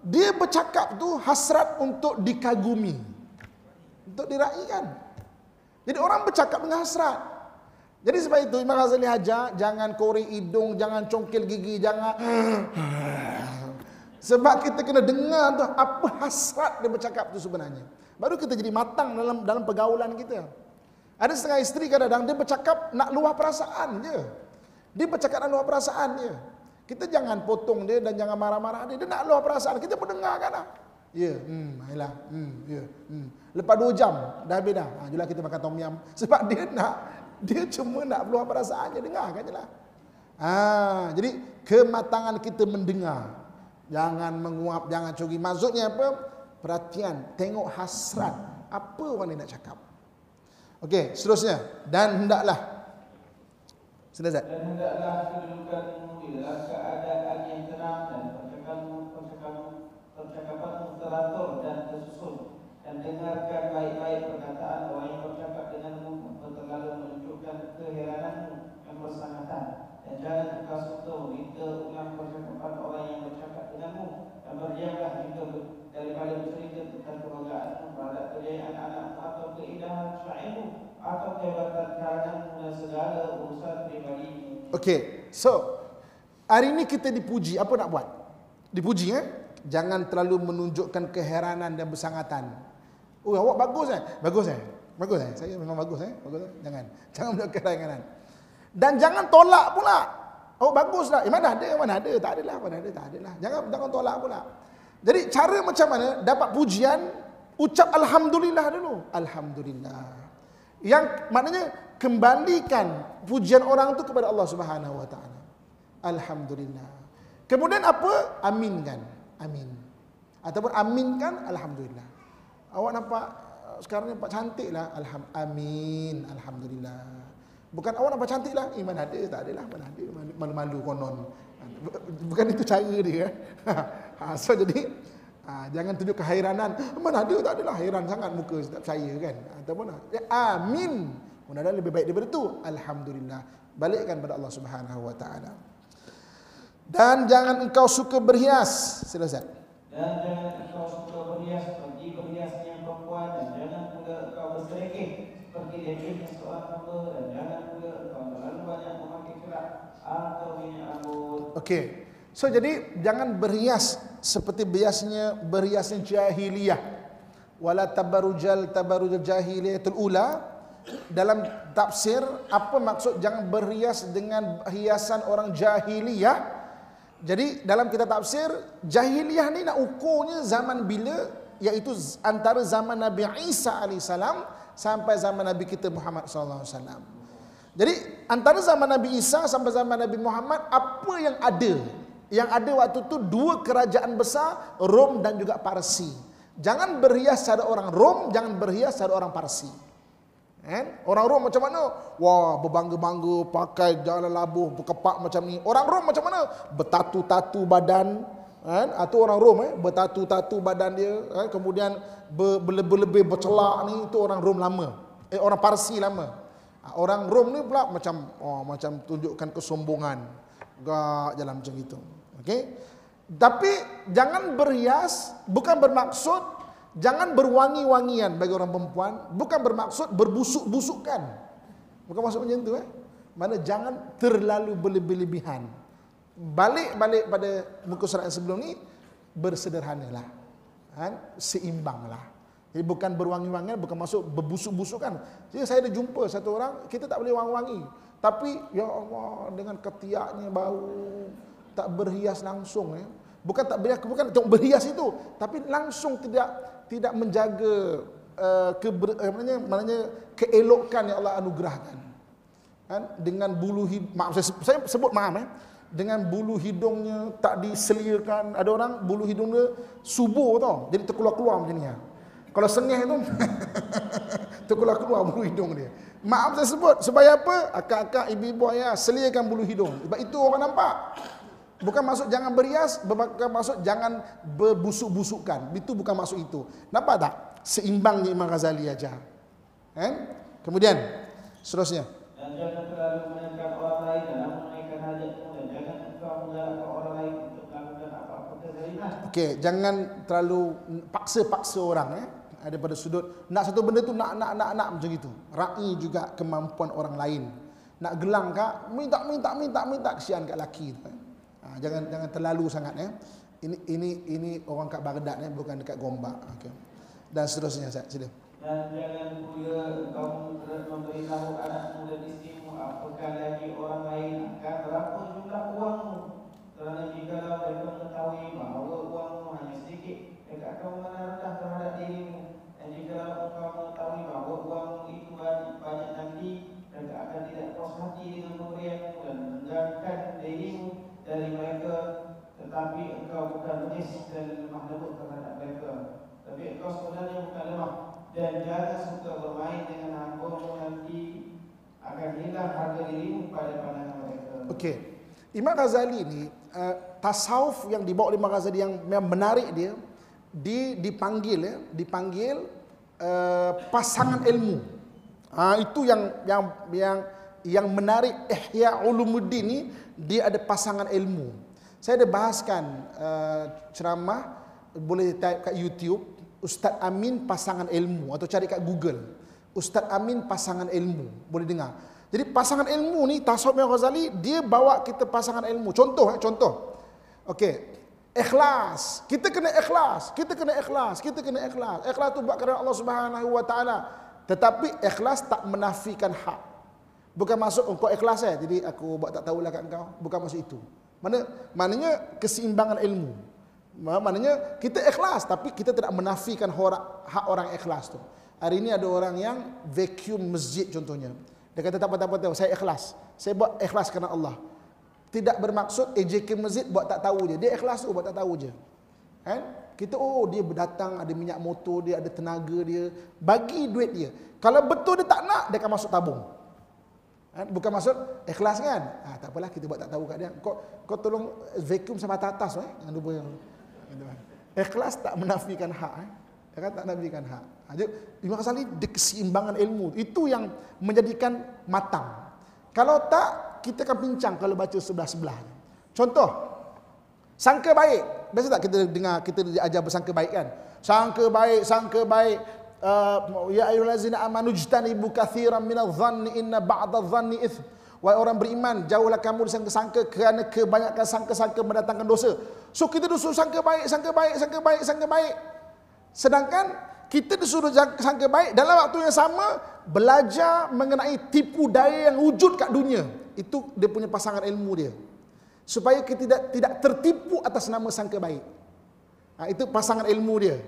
Dia bercakap tu hasrat untuk dikagumi. Untuk diraikan. Jadi orang bercakap dengan hasrat. Jadi sebab itu Imam Ghazali ajar jangan korek hidung, jangan congkil gigi, jangan sebab kita kena dengar tu apa hasrat dia bercakap tu sebenarnya. Baru kita jadi matang dalam dalam pergaulan kita. Ada setengah isteri kadang-kadang dia bercakap nak luah perasaan je. Dia bercakap nak luah perasaan je. Kita jangan potong dia dan jangan marah-marah dia. Dia nak luah perasaan. Kita pun dengar kan lah. Ya, hmm, ayolah. Hmm, ya, hmm. Lepas dua jam, dah habis dah. Ha, jualah kita makan tom yum. Sebab dia nak, dia cuma nak luah perasaan je. Dengar kan je lah. Ha, jadi, kematangan kita mendengar. Jangan menguap, jangan cogi. Maksudnya apa? Perhatian, tengok hasrat. Apa orang ni nak cakap. Okey, seterusnya. Dan hendaklah. Sila Zat. Dan hendaklah kedudukanmu di dalam keadaan yang tenang dan percakapanmu, percakapanmu teratur dan tersusun dan dengarkan baik-baik perkataan orang yang bercakap denganmu tanpa terlalu menunjukkan keherananmu yang bersangatan dan jangan engkau suka meminta ulang percakapan orang yang bercakap denganmu dan berdiamlah juga daripada bercerita tentang kebanggaanmu terhadap kejayaan anak atau keindahan syairmu atau kehebatan karanganmu dan segala urusan Okey, so hari ini kita dipuji, apa nak buat? Dipuji eh? Jangan terlalu menunjukkan keheranan dan bersangatan. Oh, awak bagus eh? Bagus eh? Bagus eh? Saya memang bagus eh? Bagus eh? Jangan. Jangan menunjukkan keheranan. Dan jangan tolak pula. Oh baguslah. Eh, mana ada, mana ada. Tak adalah, mana ada, tak adalah. Jangan jangan tolak pula. Jadi cara macam mana dapat pujian, ucap alhamdulillah dulu. Alhamdulillah. Yang maknanya kembalikan pujian orang tu kepada Allah Subhanahu wa taala. Alhamdulillah. Kemudian apa? Aminkan. Amin. Ataupun aminkan alhamdulillah. Awak nampak sekarang ni nampak cantik lah. Alham, amin. Alhamdulillah. Bukan awak nampak cantik lah. Iman ada, tak ada lah. Mana ada. Malu-malu konon. Bukan itu cara dia. ha, so jadi, ha, jangan tunjuk keheranan. Mana ada, tak ada lah. Heran sangat muka tak percaya kan. Ataupun, ya, amin. Mudah-mudahan lebih baik daripada itu. Alhamdulillah. Balikkan pada Allah Subhanahu Wa Taala. Dan jangan engkau suka berhias. Selesai. Dan jangan engkau suka berhias seperti berhiasnya perempuan dan jangan pula engkau berselekeh seperti lekehnya seorang hamba dan jangan pula engkau terlalu banyak memakai kerak atau minyak rambut. Okey. So jadi jangan berhias seperti biasanya berhiasnya jahiliyah. Wala tabarujal tabarujal jahiliyatul ula. Dalam tafsir apa maksud jangan berhias dengan hiasan orang jahiliyah? Jadi dalam kita tafsir jahiliyah ni nak ukurnya zaman bila iaitu antara zaman Nabi Isa alaihissalam sampai zaman Nabi kita Muhammad wasallam. Jadi antara zaman Nabi Isa sampai zaman Nabi Muhammad apa yang ada? Yang ada waktu tu dua kerajaan besar Rom dan juga Parsi. Jangan berhias cara orang Rom, jangan berhias cara orang Parsi. Kan? Orang Rom macam mana? Wah, berbangga-bangga, pakai jalan labuh, berkepak macam ni. Orang Rom macam mana? Bertatu-tatu badan. Kan? Atau orang Rom eh, bertatu-tatu badan dia. Kan? Kemudian berlebih-lebih bercelak ni, itu orang Rom lama. Eh, orang Parsi lama. Ha, orang Rom ni pula macam oh, macam tunjukkan kesombongan. Gak jalan macam itu. Okey? Tapi jangan berhias bukan bermaksud Jangan berwangi-wangian bagi orang perempuan bukan bermaksud berbusuk-busukkan. Bukan maksud macam itu eh. Mana jangan terlalu berlebih-lebihan. Balik-balik pada muka surat yang sebelum ni bersederhanalah. Kan? Seimbanglah. Jadi bukan berwangi-wangian bukan maksud berbusuk-busukkan. Jadi saya ada jumpa satu orang kita tak boleh wangi-wangi. Tapi ya Allah dengan ketiaknya bau tak berhias langsung eh. Bukan tak berhias, bukan tak berhias itu, tapi langsung tidak tidak menjaga uh, keber, uh, maknanya, maknanya keelokan yang Allah anugerahkan. Kan? Dengan bulu hidung, maaf saya, saya sebut maaf eh. Dengan bulu hidungnya tak diseliakan. Ada orang bulu hidungnya subur tau. Jadi terkeluar-keluar macam ni. Ya. Kalau sengih tu, terkeluar-keluar bulu hidung dia. Maaf saya sebut, supaya apa? Akak-akak, ibu-ibu ayah, seliakan bulu hidung. Sebab itu orang nampak. Bukan maksud jangan berias, bukan maksud jangan berbusuk-busukkan. Itu bukan maksud itu. Nampak tak? Seimbangnya Imam Ghazali aja. Eh? Kemudian, seterusnya. Dan jangan terlalu menekan orang lain dalam menaikkan hajatmu dan jangan engkau menyalahkan orang lain untuk melakukan apa-apa kezaliman. Okey, jangan terlalu paksa-paksa orang eh daripada sudut nak satu benda tu nak nak nak nak macam itu. Rai juga kemampuan orang lain. Nak gelang kak, minta minta minta minta kesian kat laki tu. Eh? Ha, jangan jangan terlalu sangat ya. Ini ini ini orang kat Baghdad ya, bukan dekat Gombak. Okey. Dan seterusnya saya sila. Dan jangan pula kamu memberitahu anak muda di sini apakah lagi orang lain akan berapa jumlah uangmu. Kerana jika mereka mengetahui bahawa uangmu hanya sedikit, mereka akan mengarahkan terhadap dirimu. Dan jika engkau mengetahui bahawa uangmu itu banyak nanti, mereka akan tidak puas hati dengan pemberianmu dan meninggalkan dirimu dari mereka tetapi engkau bukan dan lemah lembut terhadap mereka tapi engkau sebenarnya bukan lemah dan jangan suka bermain dengan hamba nanti akan hilang harga dirimu pada pandangan mereka Okey. Imam Ghazali ni uh, tasawuf yang dibawa oleh Imam Ghazali yang, menarik dia di dipanggil ya, dipanggil uh, pasangan ilmu. Uh, itu yang yang yang yang menarik Ihya Ulumuddin ni dia ada pasangan ilmu. Saya ada bahaskan uh, ceramah boleh type kat YouTube Ustaz Amin pasangan ilmu atau cari kat Google Ustaz Amin pasangan ilmu boleh dengar. Jadi pasangan ilmu ni Tasawuf Imam Ghazali dia bawa kita pasangan ilmu. Contoh eh, contoh. Okey. Ikhlas. Kita kena ikhlas. Kita kena ikhlas. Kita kena ikhlas. Ikhlas tu buat kerana Allah Subhanahu Wa Taala. Tetapi ikhlas tak menafikan hak. Bukan masuk engkau ikhlas eh. Jadi aku buat tak tahulah kat engkau. Bukan masuk itu. Mana maknanya keseimbangan ilmu. Maknanya kita ikhlas tapi kita tidak menafikan hak orang ikhlas tu. Hari ini ada orang yang vacuum masjid contohnya. Dia kata tak apa-apa, saya ikhlas. Saya buat ikhlas kerana Allah. Tidak bermaksud AJK masjid buat tak tahu je. Dia ikhlas tu buat tak tahu je. Kan? Kita oh dia berdatang ada minyak motor dia ada tenaga dia bagi duit dia. Kalau betul dia tak nak dia akan masuk tabung. Kan? Bukan maksud ikhlas kan? Ah tak apalah kita buat tak tahu kat dia. Kau kau tolong vacuum sampai atas eh. Jangan lupa yang Ikhlas tak menafikan hak eh. Ya kan tak menafikan hak. Ha, jadi Imam Ghazali keseimbangan ilmu itu yang menjadikan matang. Kalau tak kita akan pincang kalau baca sebelah-sebelah. Contoh sangka baik biasa tak kita dengar kita diajar bersangka baik kan? Sangka baik, sangka baik. Uh, ya ayyuhallazina amanu jtanibu katsiran minadh-dhanni inna ba'dadh-dhanni its. Wahai orang beriman, jauhlah kamu disangka-sangka kerana kebanyakan sangka-sangka mendatangkan dosa. So kita disuruh sangka baik, sangka baik, sangka baik, sangka baik. Sedangkan kita disuruh sangka baik dalam waktu yang sama belajar mengenai tipu daya yang wujud kat dunia. Itu dia punya pasangan ilmu dia supaya kita tidak tidak tertipu atas nama sangka baik. Ha, itu pasangan ilmu dia.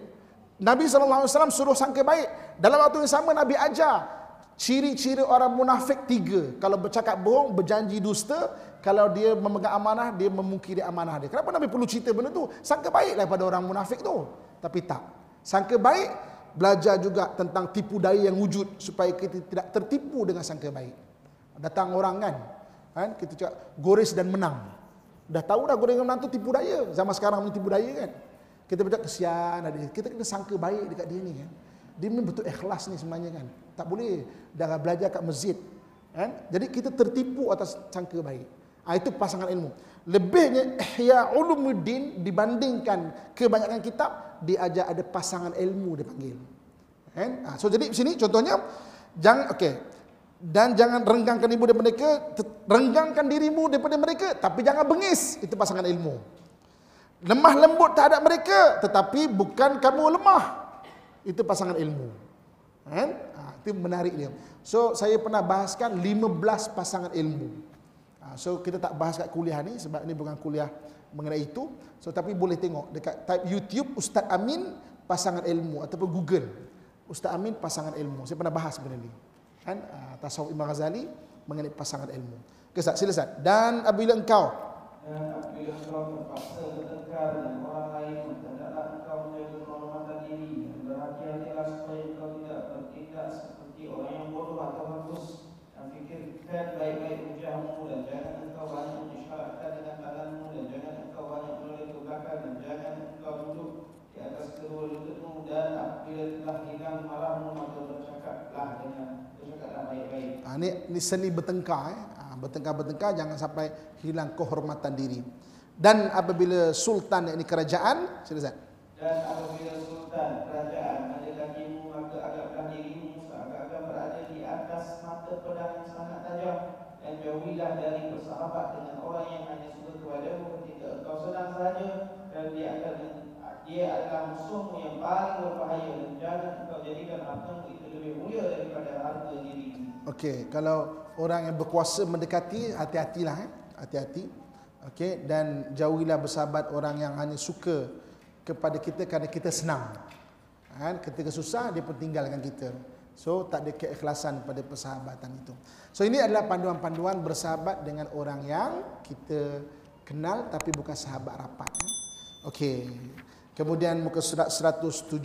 Nabi SAW suruh sangka baik. Dalam waktu yang sama Nabi ajar ciri-ciri orang munafik tiga. Kalau bercakap bohong, berjanji dusta. Kalau dia memegang amanah, dia memungkiri amanah dia. Kenapa Nabi perlu cerita benda tu? Sangka baiklah pada orang munafik tu. Tapi tak. Sangka baik, belajar juga tentang tipu daya yang wujud. Supaya kita tidak tertipu dengan sangka baik. Datang orang kan, kan kita cakap gores dan menang. Dah tahu dah goreng menantu tipu daya. Zaman sekarang ni tipu daya kan. Kita bercakap kesian ada. Kita kena sangka baik dekat dia ni kan. Dia ni betul ikhlas ni sebenarnya kan. Tak boleh dah belajar kat masjid. Kan? Jadi kita tertipu atas sangka baik. Ha, itu pasangan ilmu. Lebihnya Ihya Ulumuddin dibandingkan kebanyakan kitab diajar ada pasangan ilmu dia panggil. Kan? Ha, so jadi sini contohnya jangan okey dan jangan renggangkan ibu daripada mereka renggangkan dirimu daripada mereka tapi jangan bengis itu pasangan ilmu lemah lembut terhadap mereka tetapi bukan kamu lemah. Itu pasangan ilmu. Kan? Ha, itu menarik dia. So saya pernah bahaskan 15 pasangan ilmu. Ha, so kita tak bahas kat kuliah ni sebab ini bukan kuliah mengenai itu. So tapi boleh tengok dekat type YouTube Ustaz Amin pasangan ilmu ataupun Google. Ustaz Amin pasangan ilmu. Saya pernah bahas benda ni. Kan? Uh, tasawuf Imam Ghazali mengenai pasangan ilmu. Ustaz, sila Ustaz. Dan apabila engkau dan apabila engkau terpaksa bertengkar dengan orang lain hendaklah engkau menjaga kehormatan diri dan berhati-hatilah supaya engkau tidak bertindak seperti orang yang bodoh atau hapus dan fikirkan baik-baik ujarmu dan jangan engkau banyak mengisyaratkan dengan tanganmu dan jangan engkau banyak menoleh ke belakang dan jangan engkau duduk di atas kedua lututmu dan apabila telah hilang marahmu maka bercakaplah dengan Ha, ni, ni seni bertengkar. Eh. Bertengkar-bertengkar jangan sampai hilang kehormatan diri. Dan apabila sultan ini kerajaan, sila Dan apabila sultan kerajaan ada kakimu maka agaklah dirimu seakan-akan berada di atas mata pedang yang sangat tajam dan jauhilah dari bersahabat dengan orang yang hanya suka kepadamu ketika engkau senang saja dan dia akan dia adalah musuhmu yang paling berbahaya dan jangan engkau jadikan hartamu itu lebih mulia daripada harta dirimu. Okey, kalau orang yang berkuasa mendekati, hati-hatilah eh. Hati-hati. Okey, dan jauhilah bersahabat orang yang hanya suka kepada kita kerana kita senang. Kan? Ketika susah dia pun tinggalkan kita. So tak ada keikhlasan pada persahabatan itu. So ini adalah panduan-panduan bersahabat dengan orang yang kita kenal tapi bukan sahabat rapat. Okey. Kemudian muka surat 172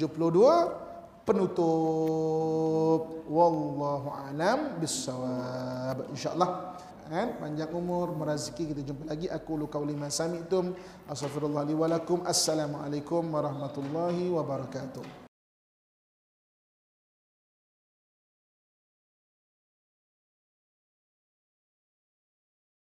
penutup. Wallahu alam bisawab insyaallah. Kan? Panjang umur meraziki kita jumpa lagi. Aku lu qauli ma sami'tum astaghfirullah li wa lakum. Assalamualaikum warahmatullahi wabarakatuh